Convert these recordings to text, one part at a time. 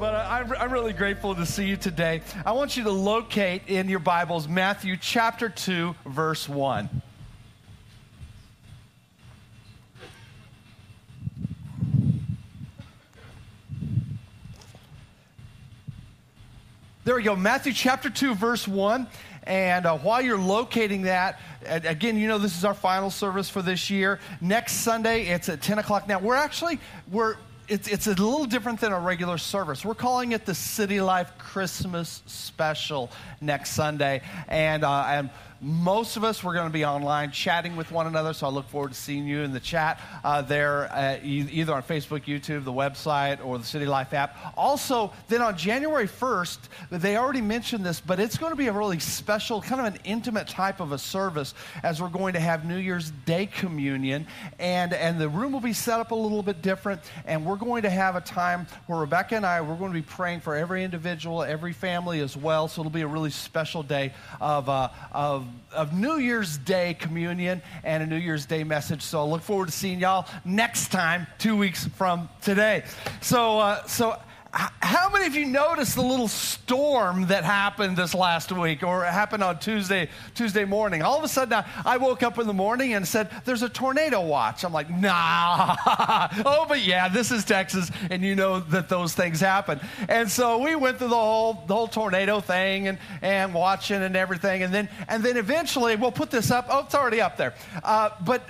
But I'm, I'm really grateful to see you today. I want you to locate in your Bibles Matthew chapter 2, verse 1. There we go. Matthew chapter 2, verse 1. And uh, while you're locating that, again, you know this is our final service for this year. Next Sunday, it's at 10 o'clock. Now, we're actually, we're, it's, it's a little different than a regular service. We're calling it the City Life Christmas Special next Sunday. And, uh, and most of us, we're going to be online chatting with one another, so I look forward to seeing you in the chat uh, there, uh, either on Facebook, YouTube, the website, or the City Life app. Also, then on January 1st, they already mentioned this, but it's going to be a really special, kind of an intimate type of a service as we're going to have New Year's Day communion. And, and the room will be set up a little bit different, and we're going to have a time where Rebecca and I, we're going to be praying for every individual, every family as well. So it'll be a really special day of, uh, of of New Year's Day communion and a New Year's Day message. So I look forward to seeing y'all next time, two weeks from today. So, uh, so how many of you noticed the little storm that happened this last week or happened on Tuesday, Tuesday morning? All of a sudden, I woke up in the morning and said, There's a tornado watch. I'm like, Nah. oh, but yeah, this is Texas, and you know that those things happen. And so we went through the whole, the whole tornado thing and, and watching and everything. And then, and then eventually, we'll put this up. Oh, it's already up there. Uh, but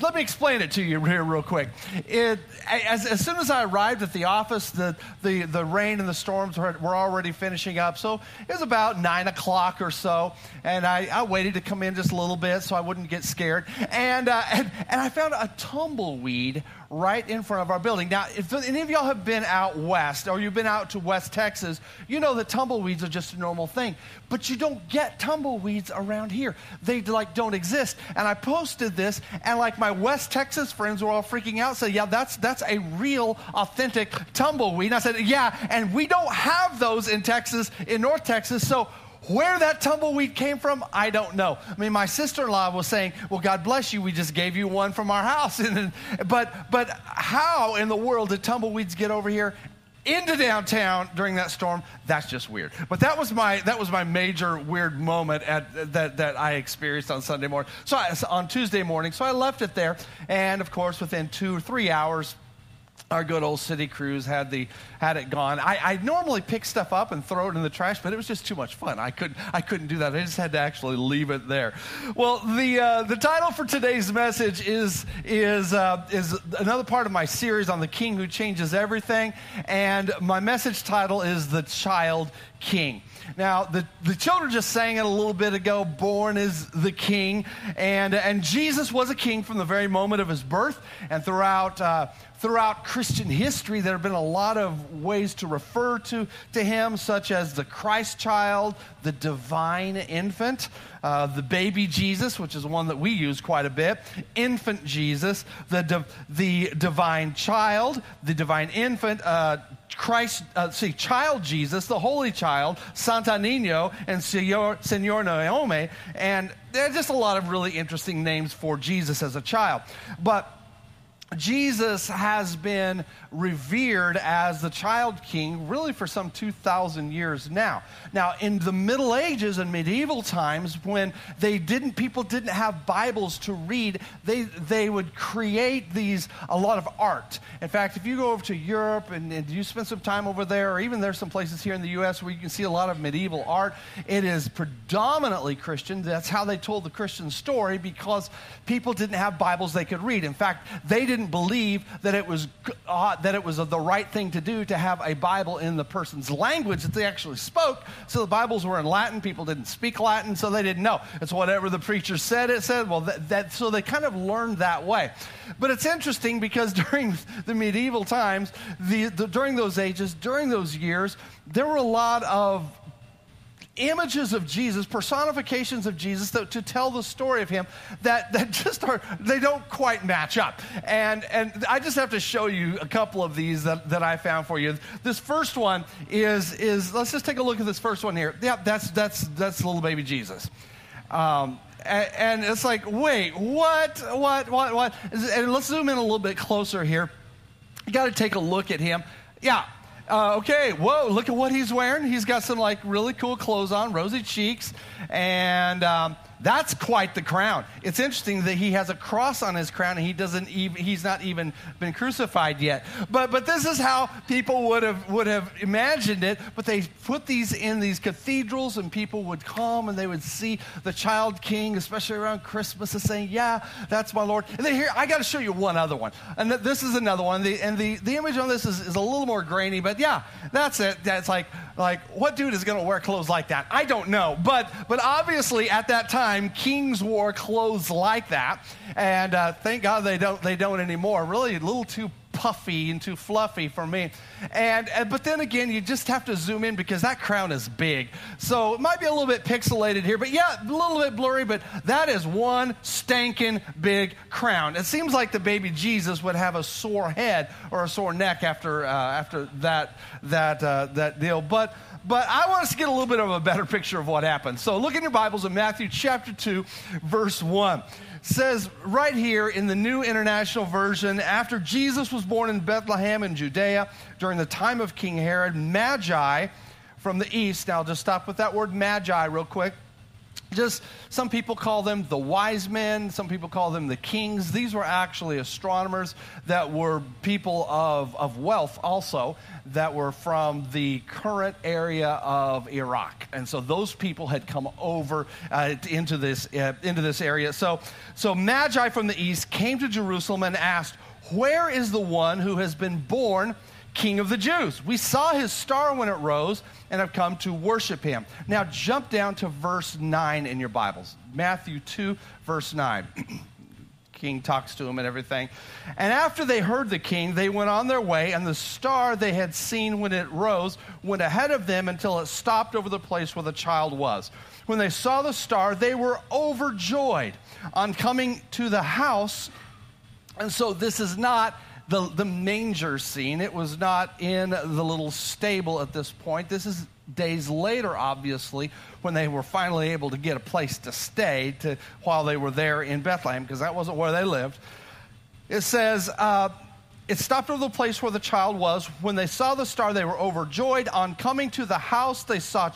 let me explain it to you here real quick. It, as, as soon as I arrived at the office, the, the, the rain and the storms were, were already finishing up. So it was about 9 o'clock or so. And I, I waited to come in just a little bit so I wouldn't get scared. And, uh, and, and I found a tumbleweed right in front of our building. Now, if any of y'all have been out west or you've been out to West Texas, you know that tumbleweeds are just a normal thing. But you don't get tumbleweeds around here. They like don't exist. And I posted this, and like my West Texas friends were all freaking out, saying, "Yeah, that's that's a real, authentic tumbleweed." And I said, "Yeah, and we don't have those in Texas, in North Texas, so." Where that tumbleweed came from, I don't know. I mean, my sister in law was saying, Well, God bless you, we just gave you one from our house. But, but how in the world did tumbleweeds get over here? into downtown during that storm that's just weird but that was my that was my major weird moment at that that i experienced on sunday morning so I, on tuesday morning so i left it there and of course within two or three hours our good old city crews had the had it gone. I, I, normally pick stuff up and throw it in the trash, but it was just too much fun. I couldn't I couldn't do that. I just had to actually leave it there. Well, the uh, the title for today's message is is uh, is another part of my series on the King who changes everything, and my message title is the Child King. Now, the, the children just sang it a little bit ago born is the king. And, and Jesus was a king from the very moment of his birth. And throughout, uh, throughout Christian history, there have been a lot of ways to refer to, to him, such as the Christ child, the divine infant, uh, the baby Jesus, which is one that we use quite a bit, infant Jesus, the, di- the divine child, the divine infant, uh, Christ, uh, see, child Jesus, the holy child, Santa Nino, and Senor, Senor Naomi. And there are just a lot of really interesting names for Jesus as a child. But Jesus has been revered as the child king really for some 2,000 years now. Now, in the Middle Ages and medieval times, when they didn't, people didn't have Bibles to read, they, they would create these, a lot of art. In fact, if you go over to Europe and, and you spend some time over there, or even there's some places here in the U.S. where you can see a lot of medieval art, it is predominantly Christian. That's how they told the Christian story because people didn't have Bibles they could read. In fact, they didn't didn't believe that it was uh, that it was the right thing to do to have a Bible in the person's language that they actually spoke. So the Bibles were in Latin. People didn't speak Latin, so they didn't know. It's whatever the preacher said. It said. Well, that, that so they kind of learned that way. But it's interesting because during the medieval times, the, the during those ages, during those years, there were a lot of images of Jesus, personifications of Jesus to, to, tell the story of him that, that just are, they don't quite match up. And, and I just have to show you a couple of these that, that I found for you. This first one is, is, let's just take a look at this first one here. Yeah, that's, that's, that's little baby Jesus. Um, and, and it's like, wait, what, what, what, what? And let's zoom in a little bit closer here. You got to take a look at him. Yeah, uh, okay, whoa, look at what he's wearing. He's got some like really cool clothes on, rosy cheeks, and um, that's quite the crown. It's interesting that he has a cross on his crown and he doesn't even, he's not even been crucified yet. But, but this is how people would have, would have imagined it. But they put these in these cathedrals and people would come and they would see the child king, especially around Christmas, and saying, yeah, that's my Lord. And then here, I got to show you one other one. And th- this is another one. The, and the, the image on this is, is a little more grainy, but yeah, that's it. That's like, like what dude is going to wear clothes like that? I don't know. But, but obviously at that time, kings wore clothes like that, and uh, thank God they don't they don't anymore. Really, a little too puffy and too fluffy for me. And, and, but then again, you just have to zoom in because that crown is big. So it might be a little bit pixelated here, but yeah, a little bit blurry, but that is one stanking big crown. It seems like the baby Jesus would have a sore head or a sore neck after uh, after that that uh, that deal. But but I want us to get a little bit of a better picture of what happened. So look in your Bibles in Matthew chapter 2, verse 1. Says right here in the New International Version, after Jesus was born in Bethlehem in Judea during the time of King Herod, Magi from the east. Now, just stop with that word magi real quick just some people call them the wise men, some people call them the kings. These were actually astronomers that were people of, of wealth also, that were from the current area of Iraq. And so those people had come over uh, into, this, uh, into this area. So, so Magi from the east came to Jerusalem and asked, Where is the one who has been born? King of the Jews. We saw his star when it rose and have come to worship him. Now, jump down to verse 9 in your Bibles. Matthew 2, verse 9. king talks to him and everything. And after they heard the king, they went on their way, and the star they had seen when it rose went ahead of them until it stopped over the place where the child was. When they saw the star, they were overjoyed on coming to the house. And so, this is not the, the manger scene. It was not in the little stable at this point. This is days later, obviously, when they were finally able to get a place to stay to, while they were there in Bethlehem, because that wasn't where they lived. It says, uh, it stopped over the place where the child was. When they saw the star, they were overjoyed. On coming to the house, they saw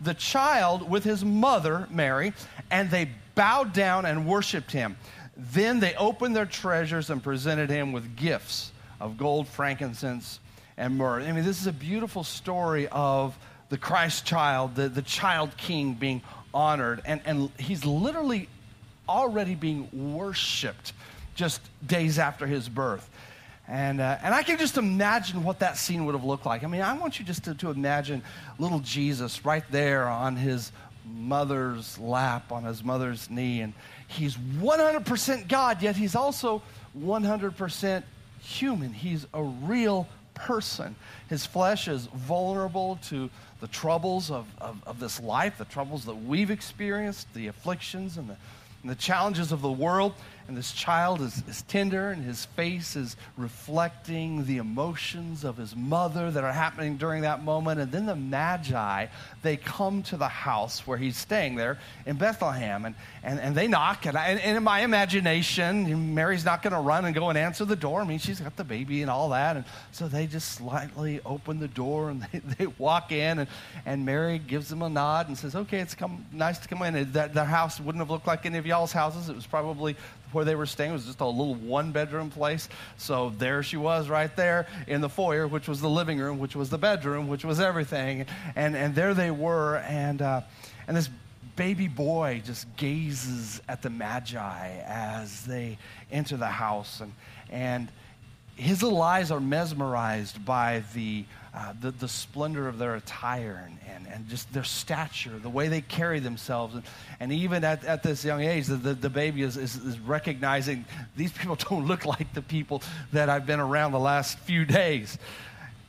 the child with his mother, Mary, and they bowed down and worshiped him. Then they opened their treasures and presented him with gifts of gold, frankincense, and myrrh. I mean, this is a beautiful story of the Christ child, the, the child king being honored. And, and he's literally already being worshiped just days after his birth. And, uh, and I can just imagine what that scene would have looked like. I mean, I want you just to, to imagine little Jesus right there on his mother's lap, on his mother's knee, and, he's 100% God, yet he's also 100% human. He's a real person. His flesh is vulnerable to the troubles of, of, of, this life, the troubles that we've experienced, the afflictions and the, and the challenges of the world. And this child is, is tender, and his face is reflecting the emotions of his mother that are happening during that moment. And then the Magi, they come to the house where he's staying there in Bethlehem, and, and, and they knock. And, I, and in my imagination, Mary's not going to run and go and answer the door. I mean, she's got the baby and all that. And so they just slightly open the door and they, they walk in, and, and Mary gives them a nod and says, Okay, it's come, nice to come in. That, their house wouldn't have looked like any of y'all's houses. It was probably where they were staying was just a little one bedroom place. So there she was right there in the foyer, which was the living room, which was the bedroom, which was everything. And, and there they were. And, uh, and this baby boy just gazes at the Magi as they enter the house. And, and his little eyes are mesmerized by the, uh, the, the, splendor of their attire and, and, and just their stature, the way they carry themselves. And, and even at, at this young age, the, the, the baby is, is, is, recognizing these people don't look like the people that I've been around the last few days.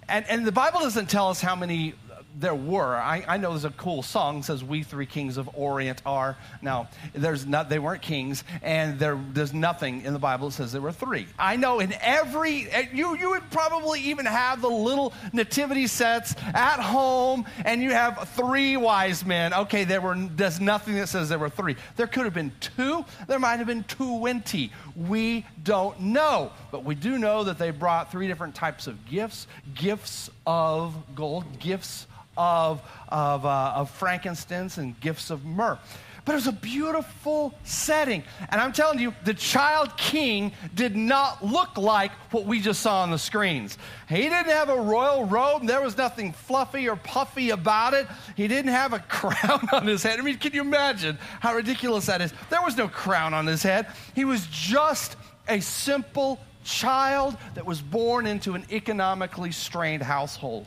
And, and the Bible doesn't tell us how many there were. I, I, know there's a cool song says "We three kings of Orient are." Now, there's not. They weren't kings, and there, there's nothing in the Bible that says there were three. I know in every you you would probably even have the little nativity sets at home, and you have three wise men. Okay, there were. There's nothing that says there were three. There could have been two. There might have been twenty. We don't know, but we do know that they brought three different types of gifts: gifts of gold, gifts of, of, uh, of frankincense and gifts of myrrh. But it was a beautiful setting. And I'm telling you, the child king did not look like what we just saw on the screens. He didn't have a royal robe. There was nothing fluffy or puffy about it. He didn't have a crown on his head. I mean, can you imagine how ridiculous that is? There was no crown on his head. He was just a simple child that was born into an economically strained household.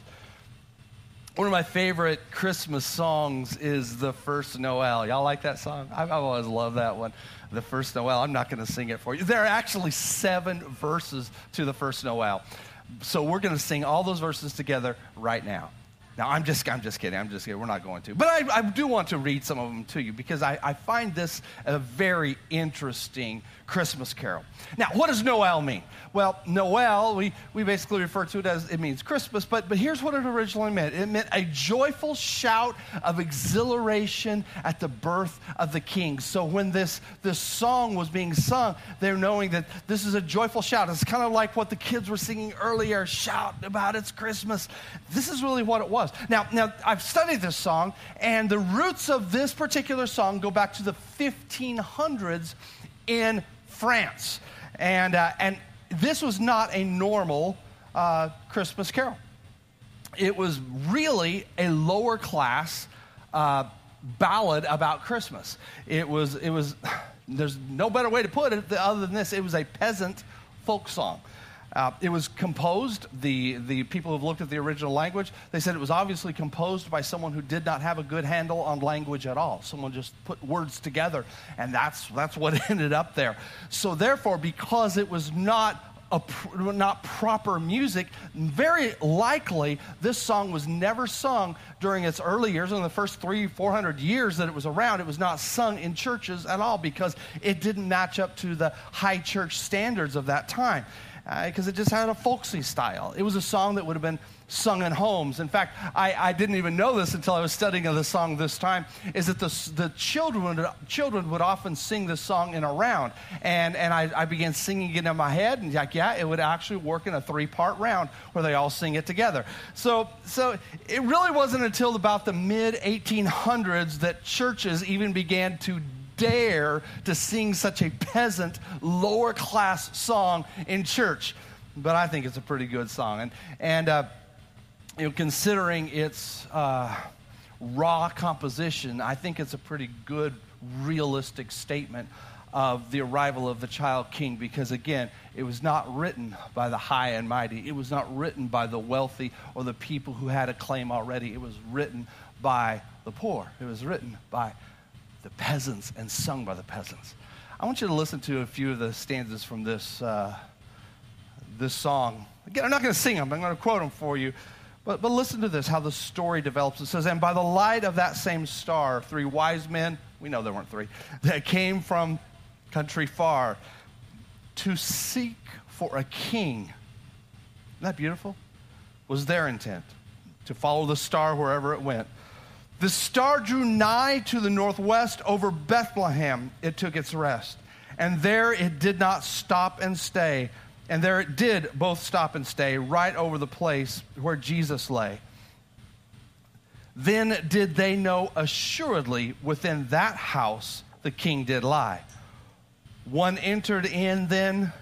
One of my favorite Christmas songs is The First Noel. Y'all like that song? I've always loved that one. The First Noel. I'm not going to sing it for you. There are actually seven verses to The First Noel. So we're going to sing all those verses together right now. Now, I'm just, I'm just kidding. I'm just kidding. We're not going to. But I, I do want to read some of them to you because I, I find this a very interesting Christmas carol. Now, what does Noel mean? Well, Noel, we, we basically refer to it as it means Christmas, but, but here's what it originally meant it meant a joyful shout of exhilaration at the birth of the king. So when this, this song was being sung, they're knowing that this is a joyful shout. It's kind of like what the kids were singing earlier shout about it's Christmas. This is really what it was. Now, now I've studied this song, and the roots of this particular song go back to the 1500s in France. And, uh, and this was not a normal uh, Christmas carol. It was really a lower class uh, ballad about Christmas. It was, it was, there's no better way to put it other than this. It was a peasant folk song. Uh, it was composed, the, the people who've looked at the original language, they said it was obviously composed by someone who did not have a good handle on language at all. Someone just put words together, and that's, that's what ended up there. So, therefore, because it was not a, not proper music, very likely this song was never sung during its early years. In the first three, four hundred years that it was around, it was not sung in churches at all because it didn't match up to the high church standards of that time because uh, it just had a folksy style. It was a song that would have been sung in homes. In fact, I, I didn't even know this until I was studying the song this time, is that the, the children, would, children would often sing this song in a round. And, and I, I began singing it in my head, and like, yeah, it would actually work in a three-part round where they all sing it together. So, so it really wasn't until about the mid-1800s that churches even began to dare to sing such a peasant, lower class song in church. But I think it's a pretty good song. And, and uh, you know, considering its uh, raw composition, I think it's a pretty good, realistic statement of the arrival of the child king because, again, it was not written by the high and mighty. It was not written by the wealthy or the people who had a claim already. It was written by the poor. It was written by the peasants and sung by the peasants. I want you to listen to a few of the stanzas from this, uh, this song. Again, I'm not going to sing them, I'm going to quote them for you. But, but listen to this how the story develops. It says, And by the light of that same star, three wise men, we know there weren't three, that came from country far to seek for a king. Isn't that beautiful? Was their intent to follow the star wherever it went. The star drew nigh to the northwest over Bethlehem. It took its rest. And there it did not stop and stay. And there it did both stop and stay right over the place where Jesus lay. Then did they know assuredly within that house the king did lie. One entered in then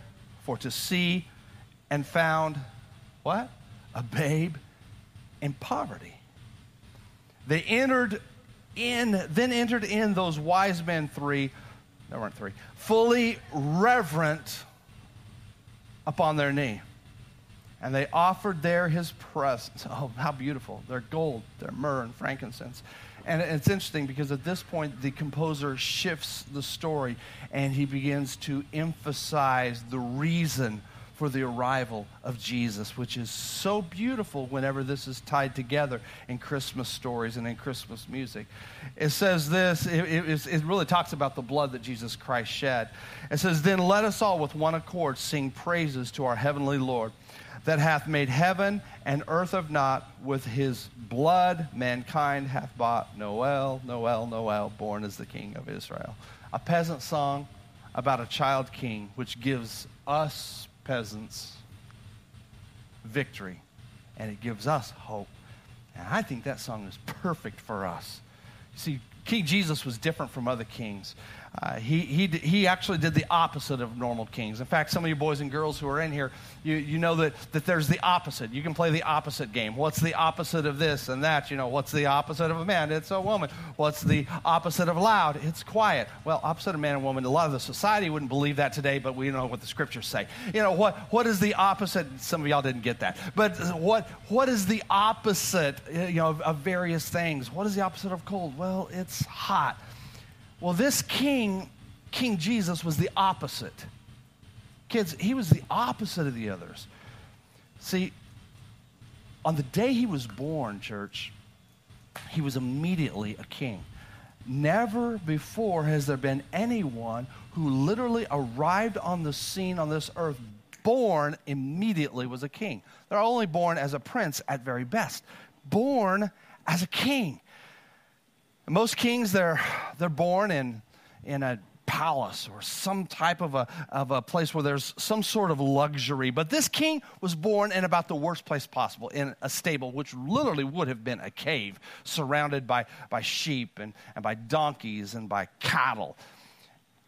for to see and found what? A babe in poverty. They entered in, then entered in those wise men three, there weren't three, fully reverent upon their knee. And they offered there his presence. Oh, how beautiful. Their gold, their myrrh, and frankincense. And it's interesting because at this point, the composer shifts the story and he begins to emphasize the reason for the arrival of Jesus, which is so beautiful whenever this is tied together in Christmas stories and in Christmas music. It says this, it, it, it really talks about the blood that Jesus Christ shed. It says, Then let us all with one accord sing praises to our heavenly Lord that hath made heaven and earth of naught with his blood mankind hath bought noel noel noel born as the king of israel a peasant song about a child king which gives us peasants victory and it gives us hope. And i think that song is perfect for us. See king jesus was different from other kings uh, he, he, he actually did the opposite of normal kings. In fact, some of you boys and girls who are in here, you, you know that, that there's the opposite. You can play the opposite game. What's the opposite of this and that? You know, what's the opposite of a man? It's a woman. What's the opposite of loud? It's quiet. Well, opposite of man and woman, a lot of the society wouldn't believe that today, but we know what the scriptures say. You know, what, what is the opposite? Some of y'all didn't get that. But what, what is the opposite, you know, of, of various things? What is the opposite of cold? Well, it's hot. Well, this king, King Jesus, was the opposite. Kids, he was the opposite of the others. See, on the day he was born, church, he was immediately a king. Never before has there been anyone who literally arrived on the scene on this earth, born immediately was a king. They're only born as a prince at very best. Born as a king. Most kings, they're, they're born in, in a palace or some type of a, of a place where there's some sort of luxury. But this king was born in about the worst place possible, in a stable, which literally would have been a cave, surrounded by, by sheep and, and by donkeys and by cattle.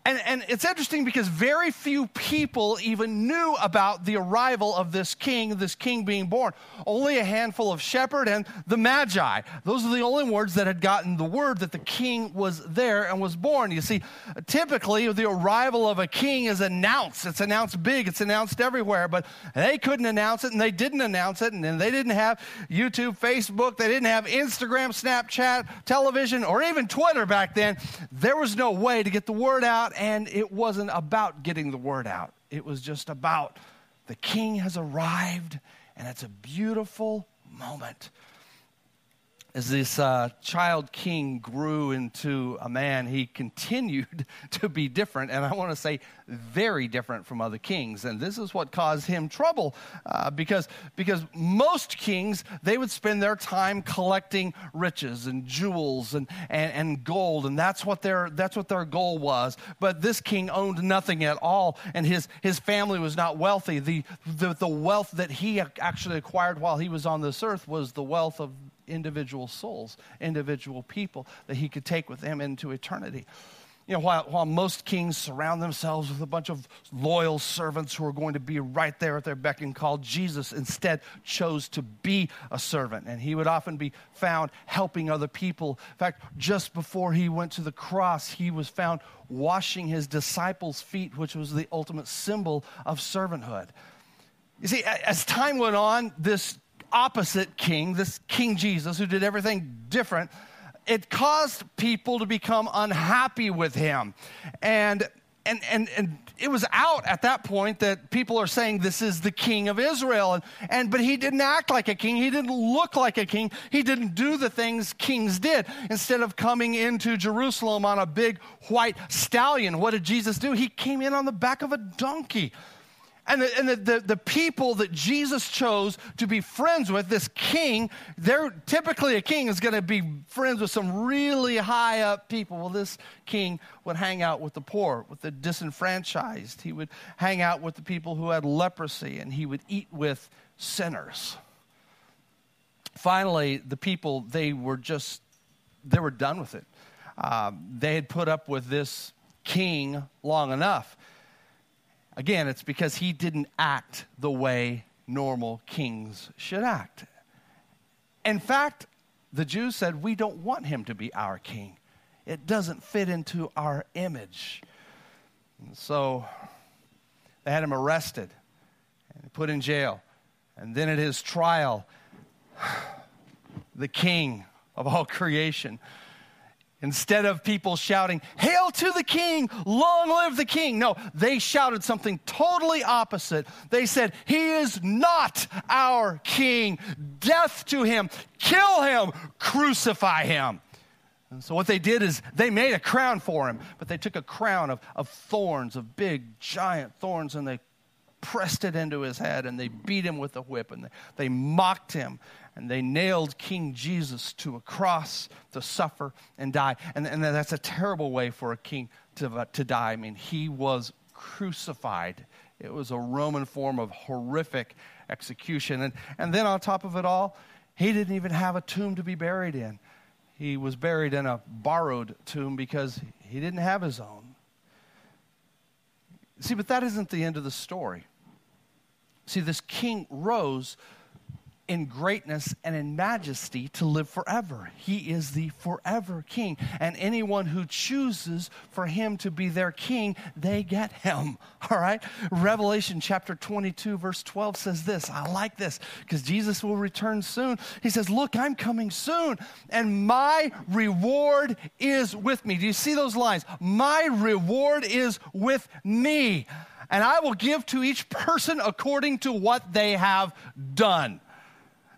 And, and it's interesting because very few people even knew about the arrival of this king, this king being born. Only a handful of shepherd and the magi. Those are the only words that had gotten the word that the king was there and was born. You see, typically the arrival of a king is announced. It's announced big, it's announced everywhere, but they couldn't announce it and they didn't announce it. And then they didn't have YouTube, Facebook, they didn't have Instagram, Snapchat, television, or even Twitter back then. There was no way to get the word out and it wasn't about getting the word out, it was just about the king has arrived, and it's a beautiful moment as this uh, child king grew into a man, he continued to be different, and I want to say very different from other kings. And this is what caused him trouble uh, because, because most kings, they would spend their time collecting riches and jewels and, and, and gold, and that's what, their, that's what their goal was. But this king owned nothing at all, and his, his family was not wealthy. The, the, the wealth that he actually acquired while he was on this earth was the wealth of individual souls, individual people that he could take with him into eternity. You know, while, while most kings surround themselves with a bunch of loyal servants who are going to be right there at their beck and call, Jesus instead chose to be a servant. And he would often be found helping other people. In fact, just before he went to the cross, he was found washing his disciples' feet, which was the ultimate symbol of servanthood. You see, as time went on, this opposite king, this King Jesus, who did everything different, it caused people to become unhappy with him. And and, and, and it was out at that point that people are saying this is the king of Israel. And, and, but he didn't act like a king. He didn't look like a king. He didn't do the things kings did. Instead of coming into Jerusalem on a big white stallion, what did Jesus do? He came in on the back of a donkey. And, the, and the, the, the, people that Jesus chose to be friends with, this king, they're typically a king is going to be friends with some really high up people. Well, this king would hang out with the poor, with the disenfranchised. He would hang out with the people who had leprosy, and he would eat with sinners. Finally, the people, they were just, they were done with it. Um, they had put up with this king long enough. Again, it's because he didn't act the way normal kings should act. In fact, the Jews said, We don't want him to be our king. It doesn't fit into our image. And so they had him arrested and put in jail. And then at his trial, the king of all creation, Instead of people shouting, Hail to the king, long live the king. No, they shouted something totally opposite. They said, He is not our king. Death to him, kill him, crucify him. And so what they did is they made a crown for him, but they took a crown of, of thorns, of big, giant thorns, and they pressed it into his head and they beat him with a whip and they, they mocked him and they nailed King Jesus to a cross to suffer and die. And, and that's a terrible way for a king to, uh, to die. I mean, he was crucified. It was a Roman form of horrific execution. And, and then on top of it all, he didn't even have a tomb to be buried in. He was buried in a borrowed tomb because he didn't have his own. See, but that isn't the end of the story. See, this king rose in greatness and in majesty to live forever. He is the forever king. And anyone who chooses for him to be their king, they get him. All right? Revelation chapter 22, verse 12 says this. I like this because Jesus will return soon. He says, Look, I'm coming soon, and my reward is with me. Do you see those lines? My reward is with me. And I will give to each person according to what they have done.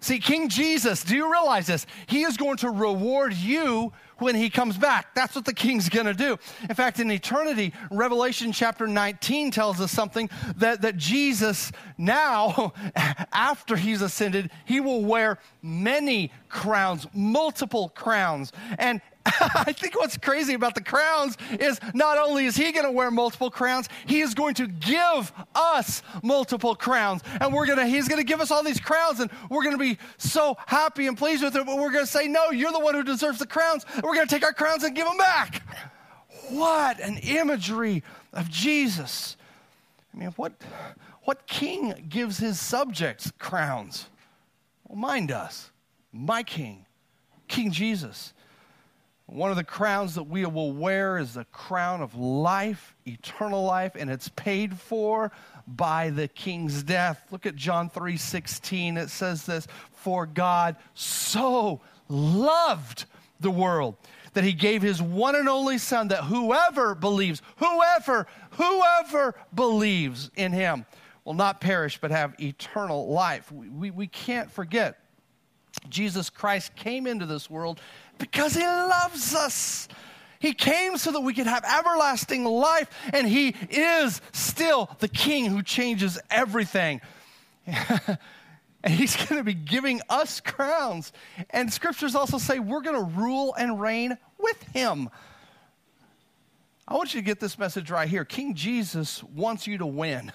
See, King Jesus, do you realize this? He is going to reward you when he comes back. That's what the king's going to do. In fact, in eternity, Revelation chapter 19 tells us something that, that Jesus now, after he's ascended, he will wear many crowns, multiple crowns. And I think what's crazy about the crowns is not only is he going to wear multiple crowns, he is going to give us multiple crowns. And we're going to, he's going to give us all these crowns and we're going to be so happy and pleased with it. But we're going to say, no, you're the one who deserves the crowns. And we're going to take our crowns and give them back. What an imagery of Jesus. I mean, what, what king gives his subjects crowns? Well, mine does. My king, King Jesus. One of the crowns that we will wear is the crown of life, eternal life, and it's paid for by the king's death. Look at John 3:16. It says this, "For God so loved the world that he gave his one and only son that whoever believes, whoever, whoever believes in him will not perish but have eternal life." We, we, we can't forget Jesus Christ came into this world because he loves us. He came so that we could have everlasting life, and he is still the king who changes everything. and he's going to be giving us crowns. And scriptures also say we're going to rule and reign with him. I want you to get this message right here. King Jesus wants you to win,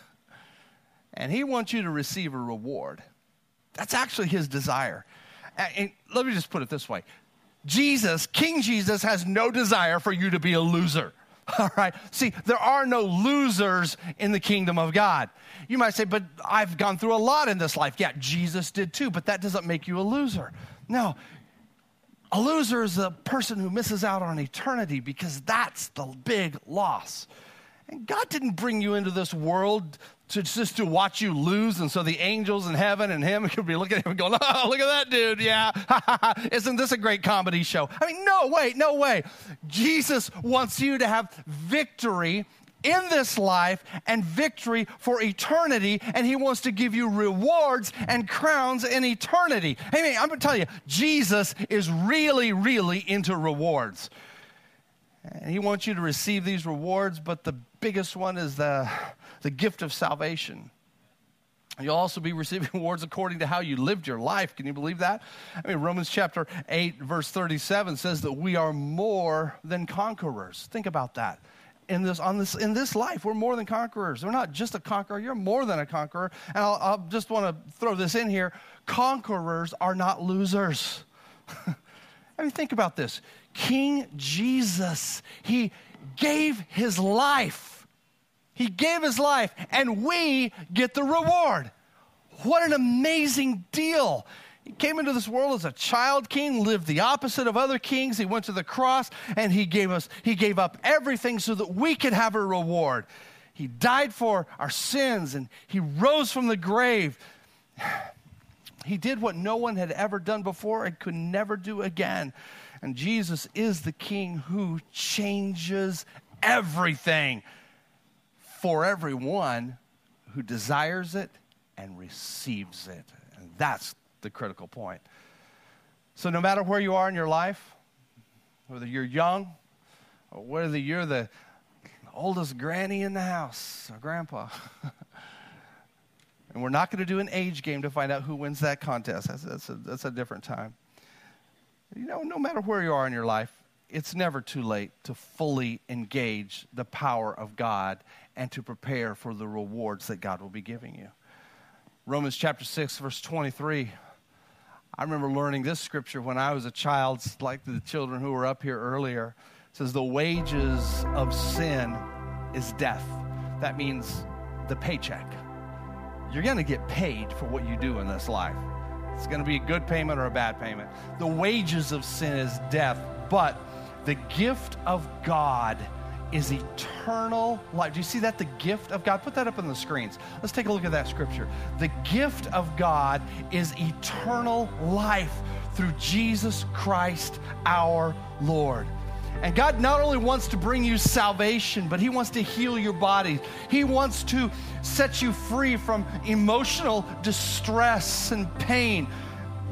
and he wants you to receive a reward. That's actually his desire. And let me just put it this way Jesus, King Jesus, has no desire for you to be a loser. All right. See, there are no losers in the kingdom of God. You might say, but I've gone through a lot in this life. Yeah, Jesus did too, but that doesn't make you a loser. No. A loser is a person who misses out on eternity because that's the big loss. And God didn't bring you into this world to just to watch you lose. And so the angels in heaven and him could be looking at him and going, oh, look at that dude. Yeah. Isn't this a great comedy show? I mean, no way, no way. Jesus wants you to have victory in this life and victory for eternity, and He wants to give you rewards and crowns in eternity. Hey, man, I'm going to tell you, Jesus is really, really into rewards. And He wants you to receive these rewards, but the biggest one is the the gift of salvation. You'll also be receiving awards according to how you lived your life. Can you believe that? I mean, Romans chapter 8, verse 37 says that we are more than conquerors. Think about that. In this, on this, in this life, we're more than conquerors. We're not just a conqueror, you're more than a conqueror. And I'll, I'll just want to throw this in here conquerors are not losers. I mean, think about this. King Jesus, he gave his life he gave his life, and we get the reward. What an amazing deal. He came into this world as a child king, lived the opposite of other kings. He went to the cross and he gave us he gave up everything so that we could have a reward. He died for our sins and he rose from the grave. He did what no one had ever done before and could never do again. And Jesus is the King who changes everything for everyone who desires it and receives it. And that's the critical point. So, no matter where you are in your life, whether you're young or whether you're the oldest granny in the house or grandpa, and we're not going to do an age game to find out who wins that contest, that's, that's, a, that's a different time. You know, no matter where you are in your life, it's never too late to fully engage the power of God and to prepare for the rewards that God will be giving you. Romans chapter 6, verse 23 I remember learning this scripture when I was a child, like the children who were up here earlier. It says, The wages of sin is death. That means the paycheck. You're going to get paid for what you do in this life. It's going to be a good payment or a bad payment. The wages of sin is death, but the gift of God is eternal life. Do you see that? The gift of God. Put that up on the screens. Let's take a look at that scripture. The gift of God is eternal life through Jesus Christ our Lord. And God not only wants to bring you salvation, but He wants to heal your body. He wants to set you free from emotional distress and pain.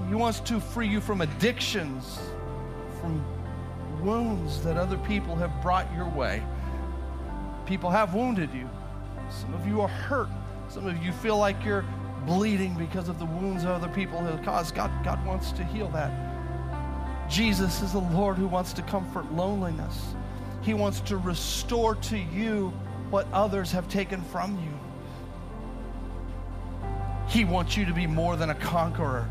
He wants to free you from addictions, from wounds that other people have brought your way. People have wounded you. Some of you are hurt. Some of you feel like you're bleeding because of the wounds other people have caused. God, God wants to heal that. Jesus is the Lord who wants to comfort loneliness. He wants to restore to you what others have taken from you. He wants you to be more than a conqueror.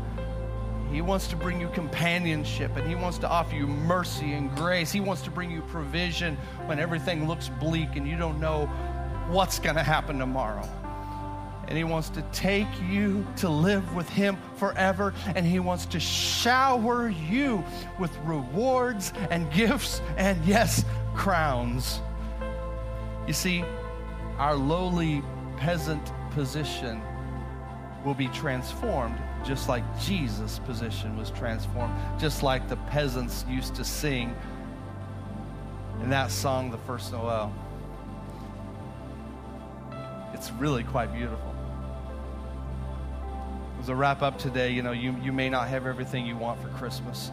He wants to bring you companionship and He wants to offer you mercy and grace. He wants to bring you provision when everything looks bleak and you don't know what's going to happen tomorrow. And He wants to take you to live with Him forever. And He wants to shower you with rewards and gifts and, yes, crowns. You see, our lowly peasant position will be transformed just like Jesus' position was transformed, just like the peasants used to sing in that song, The First Noel. It's really quite beautiful. As a wrap up today, you know, you, you may not have everything you want for Christmas.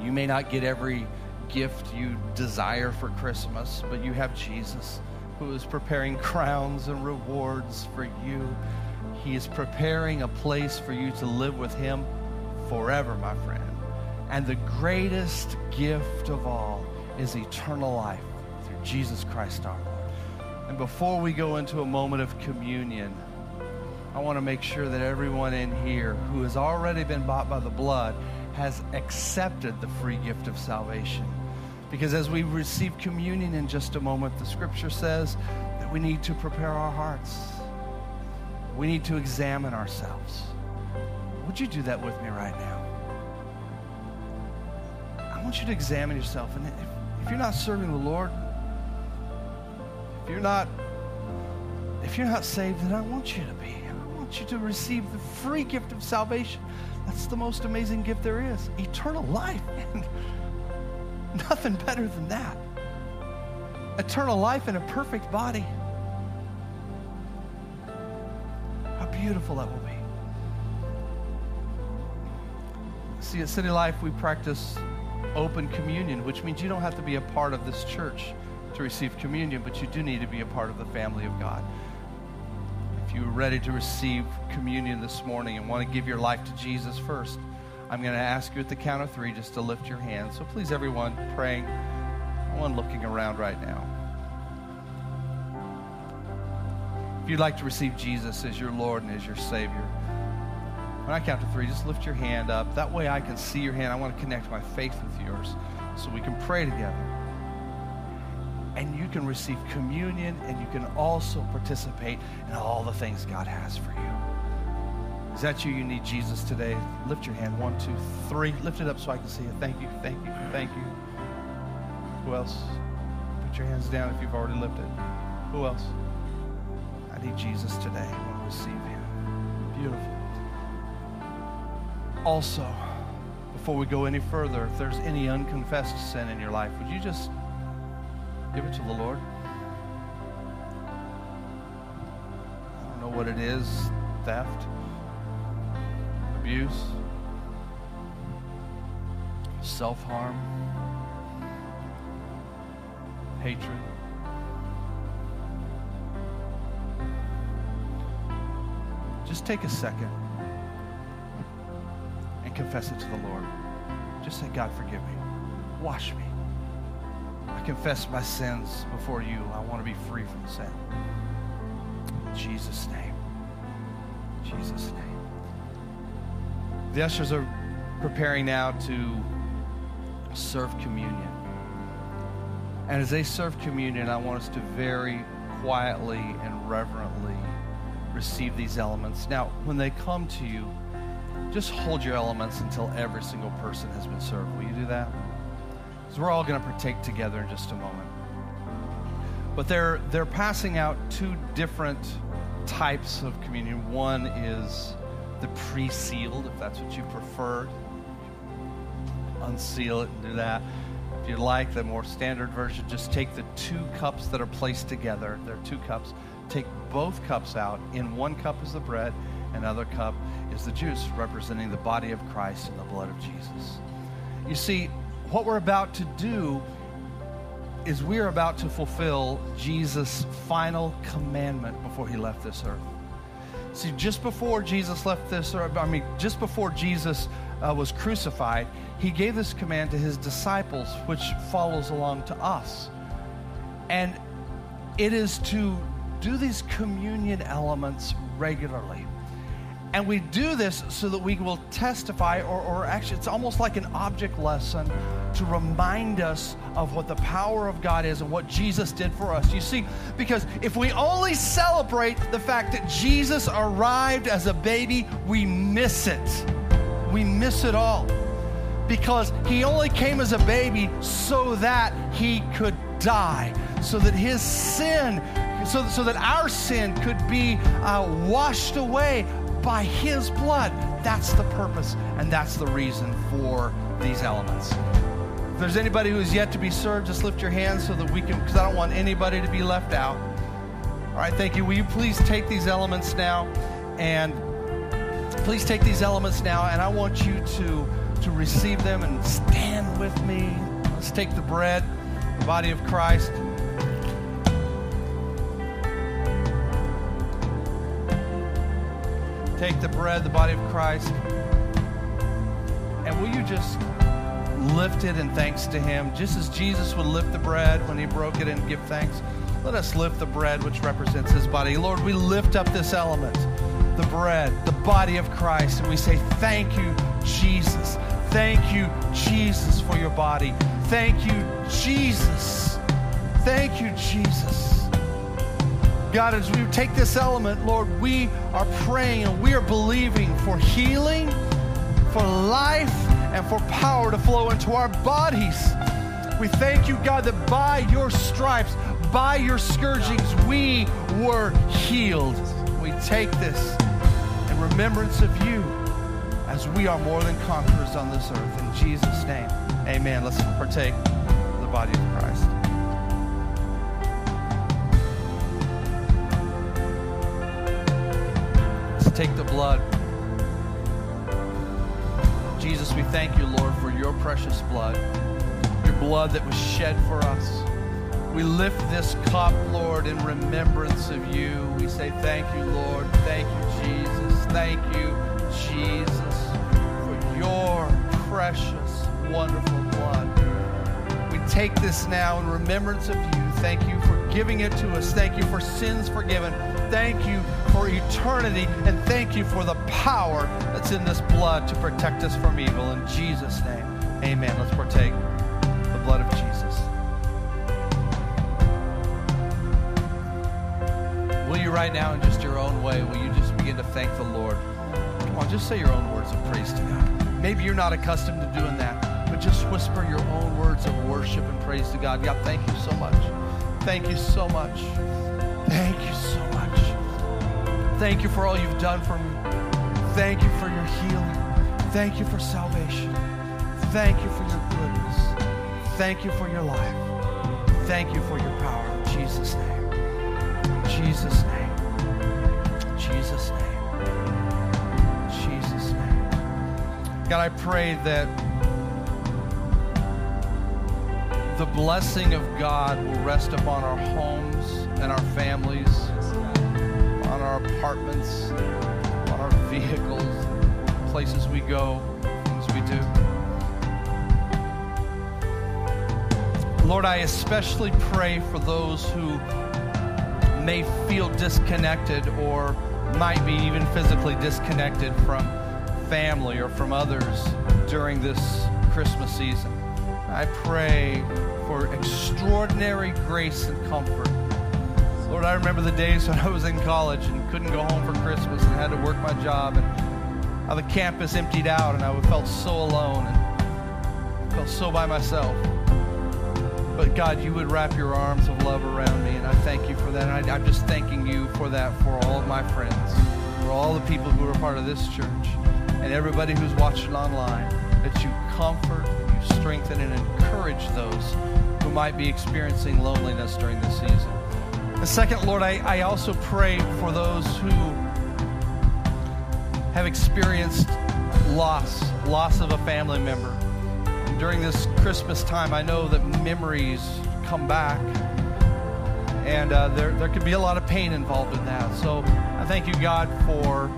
You may not get every gift you desire for Christmas, but you have Jesus who is preparing crowns and rewards for you he is preparing a place for you to live with Him forever, my friend. And the greatest gift of all is eternal life through Jesus Christ our Lord. And before we go into a moment of communion, I want to make sure that everyone in here who has already been bought by the blood has accepted the free gift of salvation. Because as we receive communion in just a moment, the scripture says that we need to prepare our hearts we need to examine ourselves. Would you do that with me right now? I want you to examine yourself. And if, if you're not serving the Lord, if you're not if you're not saved, then I want you to be. I want you to receive the free gift of salvation. That's the most amazing gift there is. Eternal life. And nothing better than that. Eternal life in a perfect body. Beautiful that will be. See, at City Life, we practice open communion, which means you don't have to be a part of this church to receive communion, but you do need to be a part of the family of God. If you're ready to receive communion this morning and want to give your life to Jesus first, I'm going to ask you at the count of three just to lift your hand. So please, everyone praying, everyone looking around right now. If you'd like to receive Jesus as your Lord and as your Savior, when I count to three, just lift your hand up. That way I can see your hand. I want to connect my faith with yours so we can pray together. And you can receive communion and you can also participate in all the things God has for you. Is that you? You need Jesus today? Lift your hand. One, two, three. Lift it up so I can see it. Thank you, thank you, thank you. Who else? Put your hands down if you've already lifted. Who else? I need Jesus today. I want to receive him. Beautiful. Also, before we go any further, if there's any unconfessed sin in your life, would you just give it to the Lord? I don't know what it is theft, abuse, self harm, hatred. Just take a second and confess it to the Lord. Just say, God, forgive me. Wash me. I confess my sins before you. I want to be free from sin. In Jesus' name. In Jesus' name. The ushers are preparing now to serve communion. And as they serve communion, I want us to very quietly and reverently receive these elements. Now, when they come to you, just hold your elements until every single person has been served. Will you do that? Because we're all going to partake together in just a moment. But they're, they're passing out two different types of communion. One is the pre sealed, if that's what you prefer. Unseal it and do that. If you like the more standard version, just take the two cups that are placed together. There are two cups take both cups out. In one cup is the bread, another cup is the juice, representing the body of Christ and the blood of Jesus. You see, what we're about to do is we're about to fulfill Jesus' final commandment before he left this earth. See, just before Jesus left this earth, I mean, just before Jesus uh, was crucified, he gave this command to his disciples, which follows along to us. And it is to do these communion elements regularly. And we do this so that we will testify, or, or actually, it's almost like an object lesson to remind us of what the power of God is and what Jesus did for us. You see, because if we only celebrate the fact that Jesus arrived as a baby, we miss it. We miss it all. Because he only came as a baby so that he could die, so that his sin so, so that our sin could be uh, washed away by His blood. That's the purpose, and that's the reason for these elements. If there's anybody who is yet to be served, just lift your hands so that we can, because I don't want anybody to be left out. All right, thank you. Will you please take these elements now and please take these elements now, and I want you to, to receive them and stand with me. Let's take the bread, the body of Christ. Take the bread, the body of Christ, and will you just lift it in thanks to Him, just as Jesus would lift the bread when He broke it and give thanks? Let us lift the bread which represents His body. Lord, we lift up this element, the bread, the body of Christ, and we say, Thank you, Jesus. Thank you, Jesus, for your body. Thank you, Jesus. Thank you, Jesus. God, as we take this element, Lord, we are praying and we are believing for healing, for life, and for power to flow into our bodies. We thank you, God, that by your stripes, by your scourgings, we were healed. We take this in remembrance of you as we are more than conquerors on this earth. In Jesus' name, amen. Let's partake of the body of Christ. Take the blood. Jesus, we thank you, Lord, for your precious blood, your blood that was shed for us. We lift this cup, Lord, in remembrance of you. We say thank you, Lord. Thank you, Jesus. Thank you, Jesus, for your precious, wonderful blood. We take this now in remembrance of you. Thank you for giving it to us. Thank you for sins forgiven. Thank you for eternity. And thank you for the power that's in this blood to protect us from evil. In Jesus' name, amen. Let's partake the blood of Jesus. Will you right now, in just your own way, will you just begin to thank the Lord? Come on, just say your own words of praise to God. Maybe you're not accustomed to doing that, but just whisper your own words of worship and praise to God. God, thank you so much. Thank you so much. Thank you so much. Thank you for all you've done for me. Thank you for your healing. Thank you for salvation. Thank you for your goodness. Thank you for your life. Thank you for your power. In Jesus' name. Jesus' name. Jesus' name. Jesus' name. God, I pray that the blessing of God will rest upon our homes and our families, on our apartments, on our vehicles, places we go, things we do. Lord, I especially pray for those who may feel disconnected or might be even physically disconnected from family or from others during this Christmas season. I pray for extraordinary grace and comfort. Lord, I remember the days when I was in college and couldn't go home for Christmas and had to work my job and how the campus emptied out and I felt so alone and felt so by myself. But God, you would wrap your arms of love around me, and I thank you for that. And I, I'm just thanking you for that for all of my friends, for all the people who are part of this church, and everybody who's watching online, that you comfort, you strengthen, and encourage those who might be experiencing loneliness during this season. And second, Lord, I, I also pray for those who have experienced loss, loss of a family member during this Christmas time, I know that memories come back, and uh, there there could be a lot of pain involved in that. So I thank you, God, for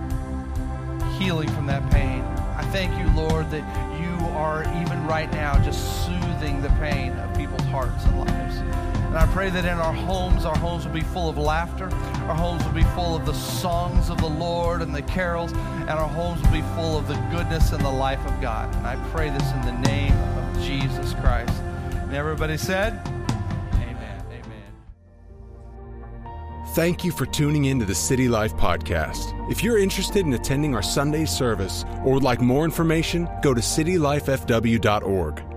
healing from that pain. I thank you, Lord, that you are even right now just soothing the pain of people's hearts and lives. And I pray that in our homes, our homes will be full of laughter. Our homes will be full of the songs of the Lord and the carols. And our homes will be full of the goodness and the life of God. And I pray this in the name of Jesus Christ. And everybody said, Amen. Amen. Thank you for tuning in to the City Life Podcast. If you're interested in attending our Sunday service or would like more information, go to citylifefw.org.